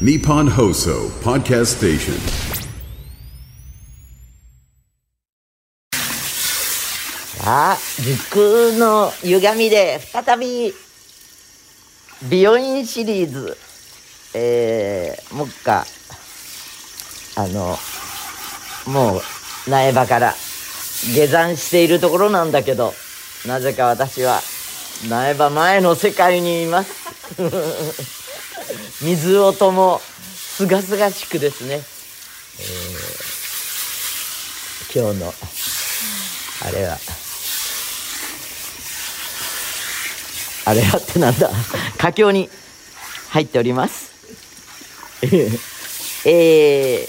Nippon Hoso Podcast Station. さあ時空の歪みで再び美容院シリーズえー、もっかあのもう苗場から下山しているところなんだけどなぜか私は苗場前の世界にいます水音もすがすがしくですね、えー今日のあれはあれはってなんだ？佳境に入っております。えー、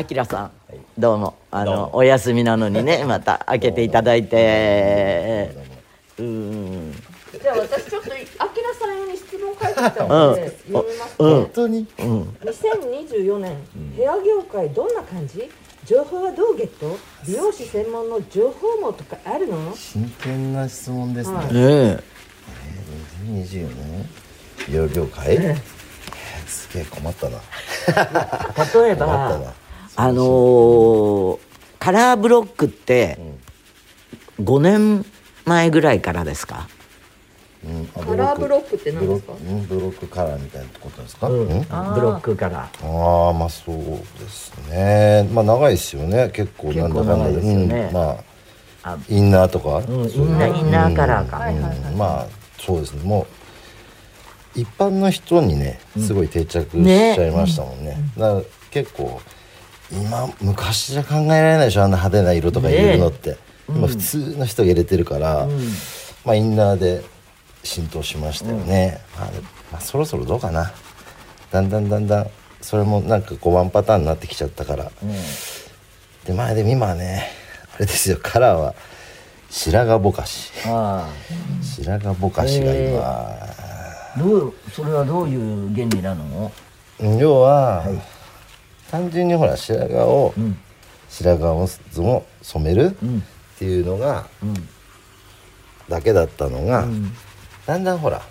あきらさん、どうも。あのお休みなのにねまた開けていただいて。うんじゃあ私ちょっとあきらさん用に。質問書いてきたので、読みますね、うん。当に2024年ヘア業界どん。な感じ情報はどうゲット美容師専門の情報網とかあるの真剣な質問ですね、はいね2024年美容業界、えーすげえ困ったな例えばなあのーカラーブロックって5年前ぐらいからですかうん。あカラーブロックって何ですか？ブロックうんブロックカラーみたいなことですか、うん。うん。ブロックからああまあそうですね。まあ長いですよね。結構なんだかんだで。すよね。うん、まああインナーとか、うんインナーインナーカラーか、うん。まあそうですね。もう一般の人にねすごい定着しねちゃいましたもんね。だから結構今昔じゃ考えられないでしょ？あんな派手な色とか入れるのって、今普通の人が入れてるから、まあインナーで浸透しましたよね、まあまあそろそろどうかな。だんだんだんだんそれもなんかこうワンパターンになってきちゃったから、でまあでも今はねあれですよ。カラーは白髪ぼかし。あ白髪ぼかしが今、あどうそれはどういう原理なの？要は、単純にほら白髪を、白髪をも染めるっていうのが、だけだったのが、だんだんほら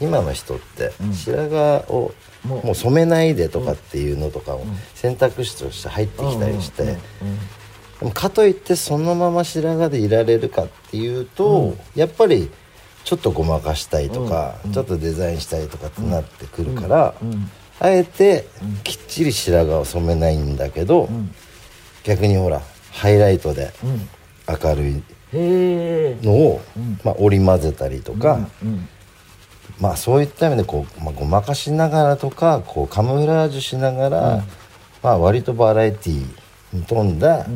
今の人って白髪をもう。染めないでとかっていうのとかを選択肢として入ってきたりして、でもかといってそのまま白髪でいられるかっていうと、やっぱりちょっとごまかしたいとか、ちょっとデザインしたいとかってなってくるから、あえてきっちり白髪を染めないんだけど、逆にほらハイライトで明るいのを、まあ、織り交ぜたりとか、まあそういった意味でこう、まあ、ごまかしながらとかこうカムフラージュしながら、まあ割とバラエティーに富んだ、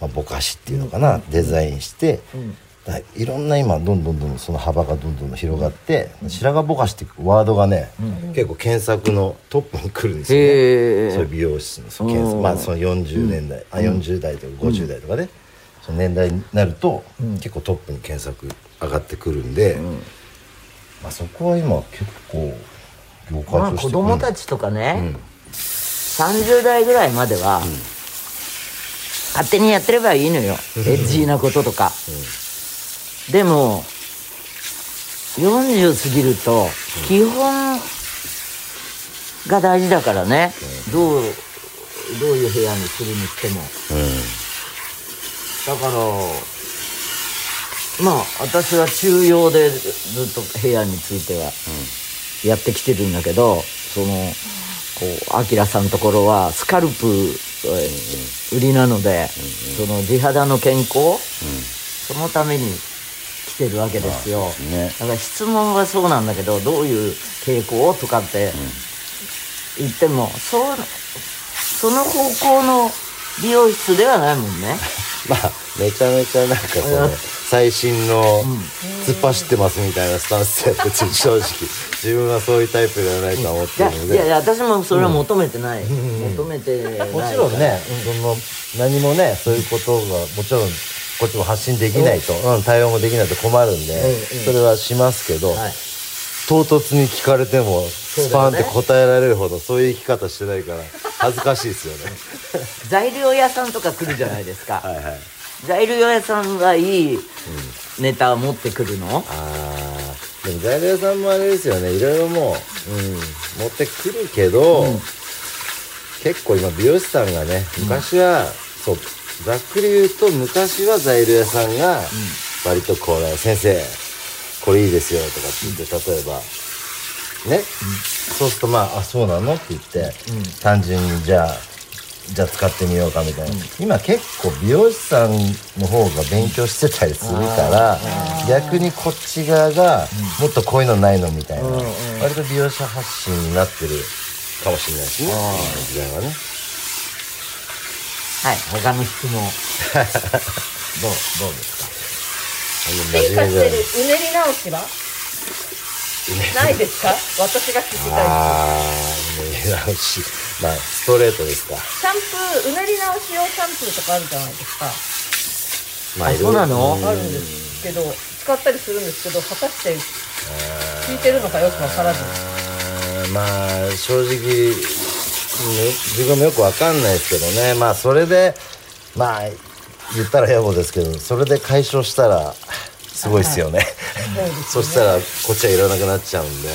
まあ、ぼかしっていうのかな、デザインして、だいろんな今どんどんどんその幅がどんどん広がって、白髪ぼかしってワードがね、結構検索のトップに来るんですよね。そういう美容室のその検索。まあその40年代、あ40代とか50代とかね、その年代になると、結構トップに検索上がってくるんで、まあ、そこは今結構業界まあとして、子供たちとかね、30代ぐらいまでは、勝手にやってればいいのよ、エッジーなこととか、でも40過ぎると基本が大事だからね、どうどういう部屋にするにしても、だからまあ私は中庸でずっと部屋についてはやってきてるんだけどそのこうアキラさんのところはスカルプえー売りなのでその地肌の健康そのために来てるわけですよ。ね。だから質問はそうなんだけどどういう傾向とかって言ってもそうその方向の美容室ではないもんね まあめちゃめちゃなんかその最新の突っ走ってますみたいなスタンスでやってて正直。自分はそういうタイプではないとは思ってるので。いやいや私もそれは求めてない、求めてない。もちろんね、その何もねそういうことがもちろんこっちも発信できないと、うん、対応もできないと困るんで、それはしますけど、はい。唐突に聞かれてもスパンって答えられるほどそういう生き方してないから恥ずかしいですよね。材料屋さんとか来るじゃないですか、はいはい。材料屋さんはいいネタを持ってくるの、あーでも材料屋さんもあれですよね。いろいろもうん、持ってくるけど、結構今美容師さんがね昔は、そうざっくり言うと昔は材料屋さんが割とこう、先生これいいですよ」とかって言って例えばね、そうするとまあ「あそうなの?」って言って、単純にじゃあじゃあ使ってみようかみたいな、今結構美容師さんの方が勉強してたりするから逆にこっち側がもっとこういうのないのみたいな、割と美容師発信になってるかもしれないですね時代はね。はい。他の質問 どうどうですか？進化してる。真面目じゃないうねり直しは？ないですか？私が聞きたいああね直し。まあストレートですか。シャンプーうねり直し用シャンプーとかあるじゃないですか。あまいろいろそうなの？あるんですけど使ったりするんですけど果たして効いてるのかよくわからず。あーまあ正直ね自分もよくわかんないですけどね。まあそれでまあ言ったら野暮ですけどそれで解消したらすごいですよね。そしたらこっちはいらなくなっちゃうんで。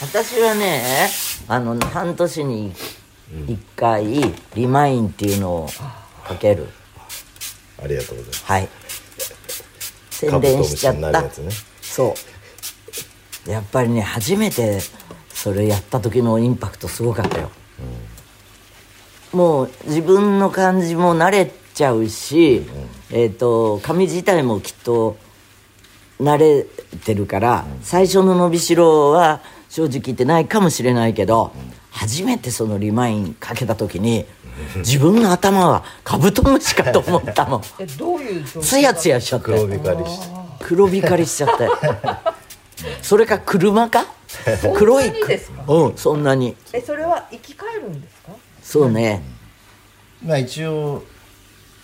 私はねあの半年に1回リマインっていうのをかける。ありがとうございます。はい。宣伝しちゃった。ね。そう。やっぱりね初めてそれやった時のインパクトすごかったよ、もう自分の感じも慣れちゃうし、えっ、と髪自体もきっと慣れてるから、最初の伸びしろは正直言ってないかもしれないけど、初めてそのリマインかけた時に 自分の頭はカブトムシかと思ったもん。えどういうツヤツヤしちゃって黒光りして。黒光りしちゃって それか車か？黒いうんそんなに。えそれは生き返るんですか？そうね。まあ一応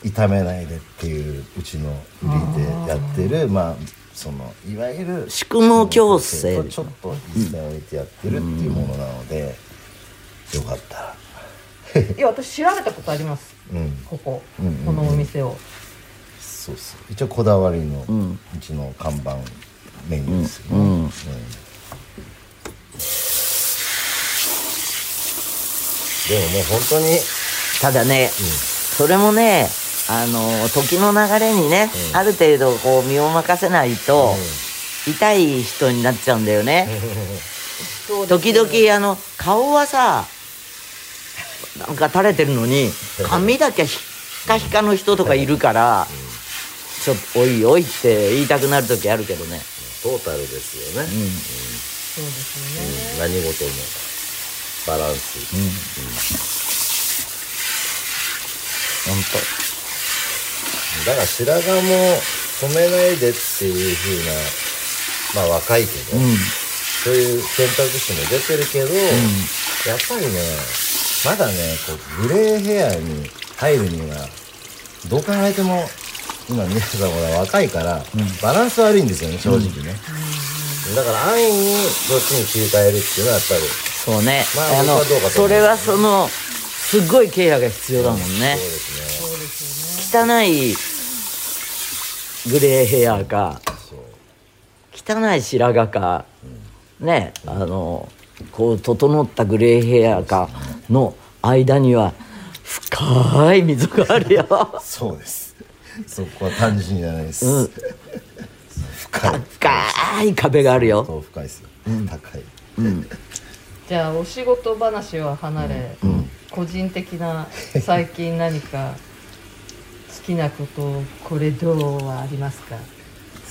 炒めないでっていううちの売りでやってるまあそのいわゆる宿毛矯正とちょっと一線置いてやってるっていうものなので、よかったら。いや私調べたことあります。うんここ、うんうんうん。このお店をそうそう。一応こだわりのんうちの看板メニューですよね、うん。うん。でももう本当にただね、それもねあの時の流れにね、ある程度こう身を任せないと、痛い人になっちゃうんだよね、そうです時々あの顔はさなんか垂れてるのに髪だけひっかひかの人とかいるから、ちょっとおいおいって言いたくなる時あるけどね。トータルですよね、そうですよね。何事もバランス、本だから白髪も染めないでっていう風なまあ若いけど、そういう選択肢も出てるけど、やっぱりねまだねこうグレーヘアに入るにはどう考えても今皆さんほら若いから、バランス悪いんですよね正直ね、だから安易にそっちに切り替えるっていうのはやっぱり当そうね、まああのそれはそのすっごいケアが必要だもんね。そうですね汚いグレーヘアか汚い白髪か、ねあのこう整ったグレーヘアかの間には深い溝があるよ。そうです。そこは単純じゃないです、うん。深い。深い壁があるよ。そう深いですよ、高い。じゃあお仕事話は離れ、個人的な最近何か好きなことこれどうはありますか？好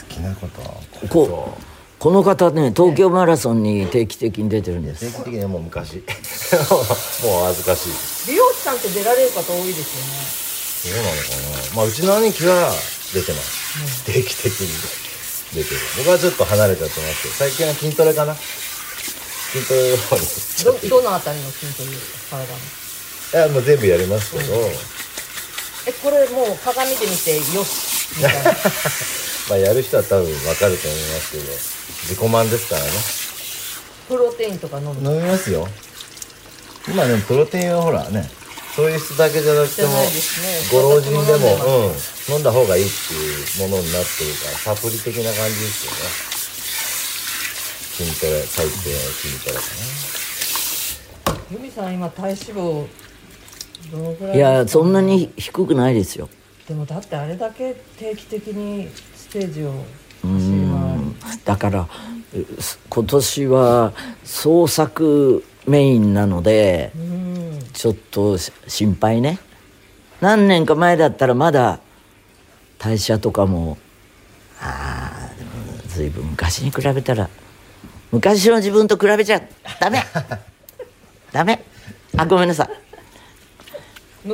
きなこと。こうこの方ね東京マラソンに定期的に出てるんです。定期的にはもう昔。もうお恥ずかしい。美容師さんって出られる方多いですそうなのかな。まあうちの兄貴は出てます、定期的に出てる。僕はちょっと離れちゃってますけど最近は筋トレかな。筋トレの方によねどどのあたりの筋トレですか体の？いやもう全部やりますけど、えこれもう鏡で見てよし。みたいなまあやる人は多分わかると思いますけど自己満ですからね。プロテインとか飲む。飲みますよ。今でもプロテインはほらねそういう人だけじゃなくてもご老人でもうん、飲んだ方がいいっていうものになってるからサプリ的な感じですよね。筋トレ最低筋トレか由美さん今体脂肪いいやそんなに低くないですよ。でもだってあれだけ定期的にステージをうん。だから今年は創作メインなのでちょっとし心配ね。何年か前だったらまだ代謝とかもああでも随分昔に比べたら昔の自分と比べちゃダメ。ダメ。あごめんなさい。昔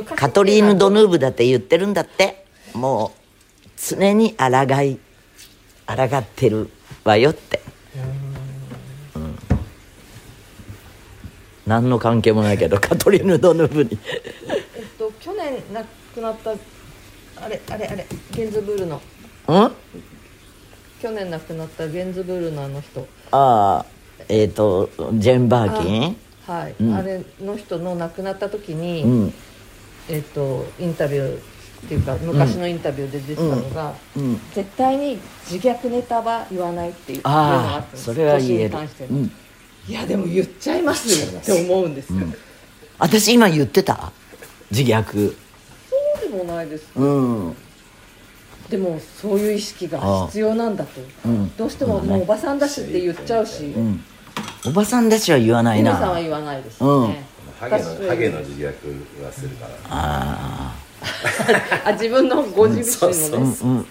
カトリーヌ・ドヌーブだって言ってるんだって。もう常に抗い抗ってるわよって。うん。何の関係もないけどカトリーヌ・ドヌーブに。えっと去年亡くなったあれあれあれゲンズブールの。うん？去年亡くなったゲンズブールのあの人。ああえっ、とジェーン・バーキン？はい、うん。あれの人の亡くなった時に、うんえっとインタビューっていうか昔のインタビューで出てたのが、うん絶対に自虐ネタは言わないっていうのがああったんですあそれは言え年にる関して、うん、いやでも言っちゃいますよって思うんですよ、私今言ってた？自虐。そうでもないですうん。でもそういう意識が必要なんだと、うん。どうしてももうおばさんだしって言っちゃうし、うん。おばさんたちは言わないな。さんは言わないですよね、なハゲのハゲの自虐はするから。ああ自分のご自身の。ね、そうんう。ん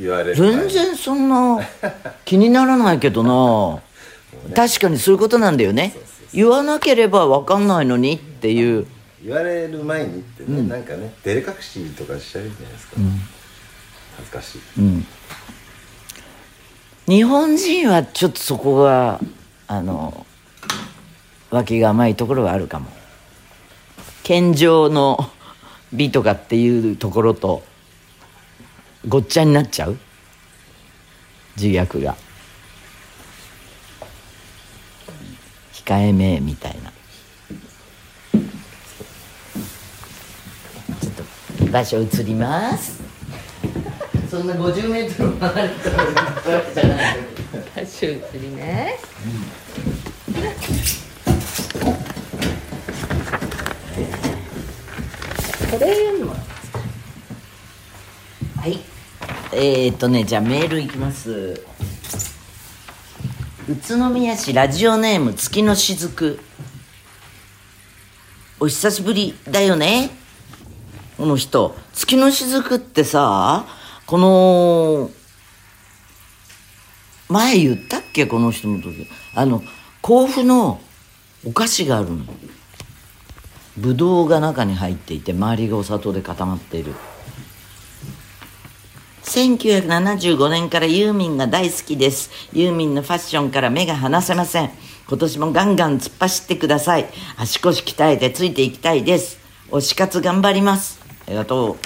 言われる。全然そんな気にならないけどな。確かにそういうことなんだよね。言わなければ分かんないのにっていう。言われる前にってね、なんかね照れ隠しとかしちゃうじゃないですか、恥ずかしい。うん。日本人はちょっとそこがあの脇が甘いところはあるかも。健常の美とかっていうところとごっちゃになっちゃう？自虐が。控えめみたいな。ちょっと場所移ります。そんな50メートル離れたらじゃない。最終移りねこれ読んでもはい。えー、っとねじゃあメールいきます。宇都宮市ラジオネーム月の雫。お久しぶりだよね。この人。月の雫ってさこの前言ったっけ？この人の時。あの甲府のお菓子があるの。ぶどうが中に入っていて周りがお砂糖で固まっている。1975年からユーミンが大好きです。ユーミンのファッションから目が離せません。今年もガンガン突っ走ってください。足腰鍛えてついていきたいです。推し活頑張ります。ありがとう。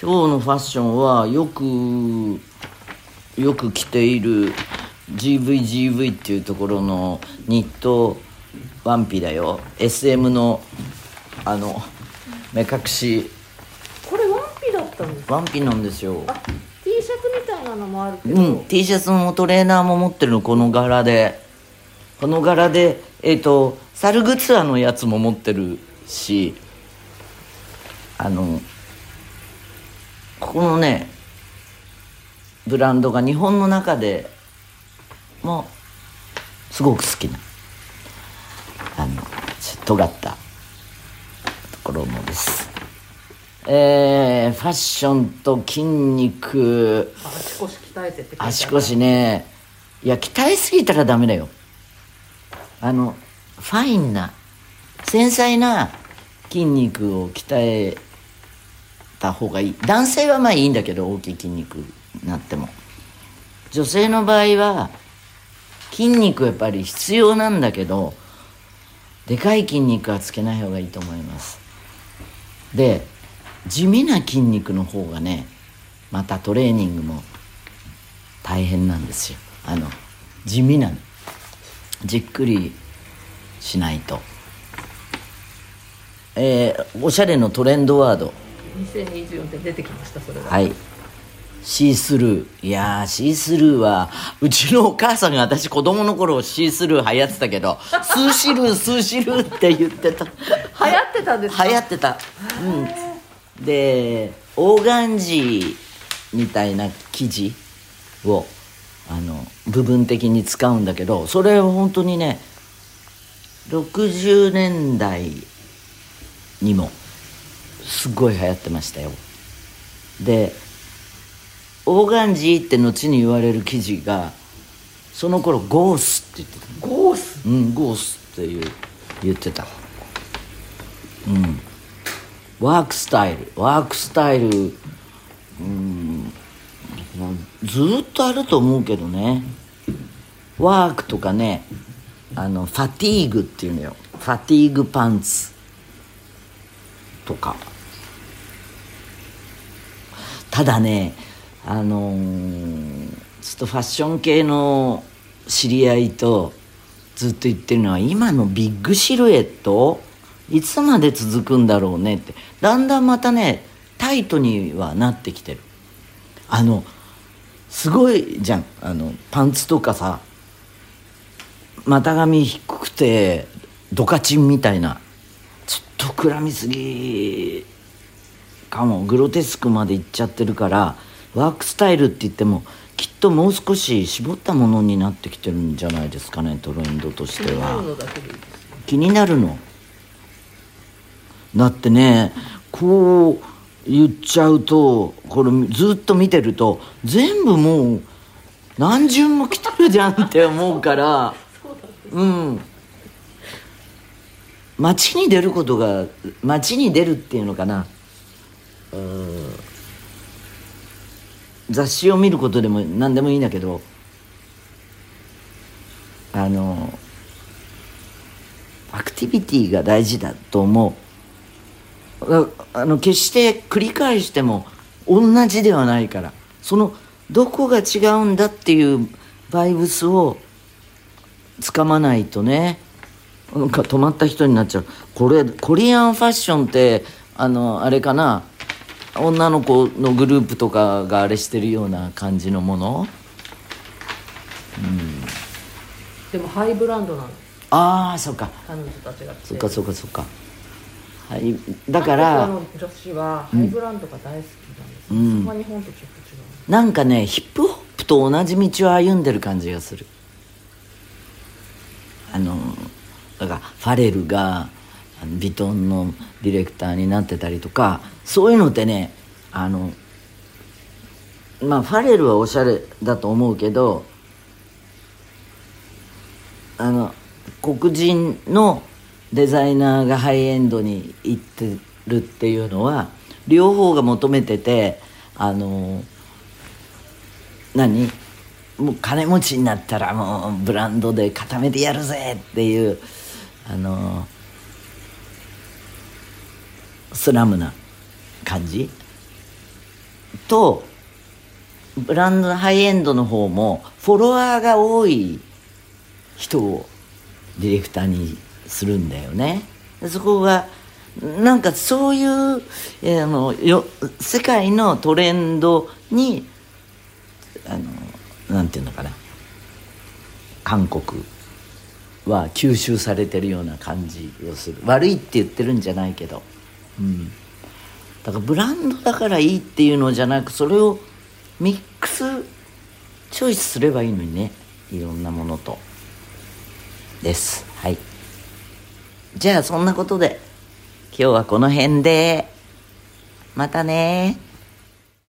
今日のファッションはよくよく着ている GVGV っていうところのニット。ワンピだよ。SM のあの目隠し。これワンピだったんですワンピなんですよ。あ T シャツみたいなのもあるけど、うん T シャツもトレーナーも持ってるのこの柄で。この柄でえっ、とサルグツアーのやつも持ってるしあのここのねブランドが日本の中でもすごく好きなあの尖ったところのです。えー、ファッションと筋肉。足腰鍛えてって足腰ね。いや鍛えすぎたらダメだよ。あのファインな繊細な筋肉を鍛えた方がいい。男性はまあいいんだけど大きい筋肉になっても。女性の場合は筋肉やっぱり必要なんだけどでかい筋肉はつけない方がいいと思います。で地味な筋肉の方がねまたトレーニングも大変なんですよ。あの地味なの。じっくりしないと。えーおしゃれのトレンドワード。2024って出てきましたそれが、はいシースルー。いやーシースルーはうちのお母さんが私子供の頃シースルー流行ってたけど「スーシルースーシルー」って言ってた。流行ってたんですか？流行ってた。うん。でオーガンジーみたいな生地をあの部分的に使うんだけどそれは本当にね60年代にもすごい流行ってましたよ。でオーガンジーって後に言われる生地がその頃ゴースって言ってたゴース？うんゴースっていう言ってた。うん。ワークスタイル。ワークスタイルうんまあずーっとあると思うけどね。ワークとかねあのファティーグっていうのよ。ファティーグパンツ。とか。ただねあのーちょっとファッション系の知り合いとずっと言ってるのは今のビッグシルエット？いつまで続くんだろうねって。だんだんまたねタイトにはなってきてる。あのすごいじゃん。あのパンツとかさ股上低くてドカチンみたいな。ちょっと膨らみすぎかもグロテスクまでいっちゃってるからワークスタイルって言ってもきっともう少し絞ったものになってきてるんじゃないですかねトレンドとしては。気になるのだってねこう言っちゃうとこれずっと見てると全部もう何巡も来てるじゃんって思うから うん街に出ることが街に出るっていうのかな。うん雑誌を見ることでも何でもいいんだけどあのアクティビティが大事だと思う。あの決して繰り返しても同じではないからそのどこが違うんだっていうバイブスをつかまないとねなんか止まった人になっちゃう。これコリアンファッションってあのあれかな？女の子のグループとかがあれしてるような感じのもの？でもハイブランドなの。ああそっか。彼女たちがそっかそっかそっか。はいだか韓ら国の女子はハイブランドが大好きなんです、うん。そこは日本とちょっと違う。なんかねヒップホップと同じ道を歩んでる感じがする。あのだからファレルがヴィトンのディレクターになってたりとかそういうのってねあのまあファレルはおしゃれだと思うけどあの黒人のデザイナーがハイエンドに行ってるっていうのは両方が求めててあの何？もう金持ちになったらもうブランドで固めてやるぜっていうあのスラムな感じ？とブランドのハイエンドの方もフォロワーが多い人をディレクターにするんだよね。そこがなんかそういう、えーのよ世界のトレンドにあのなんていうのかな。韓国は吸収されてるような感じをする。悪いって言ってるんじゃないけど。うん。だからブランドだからいいっていうのじゃなくそれをミックスチョイスすればいいのにねいろんなものと。です。はい。じゃあそんなことで今日はこの辺で。またね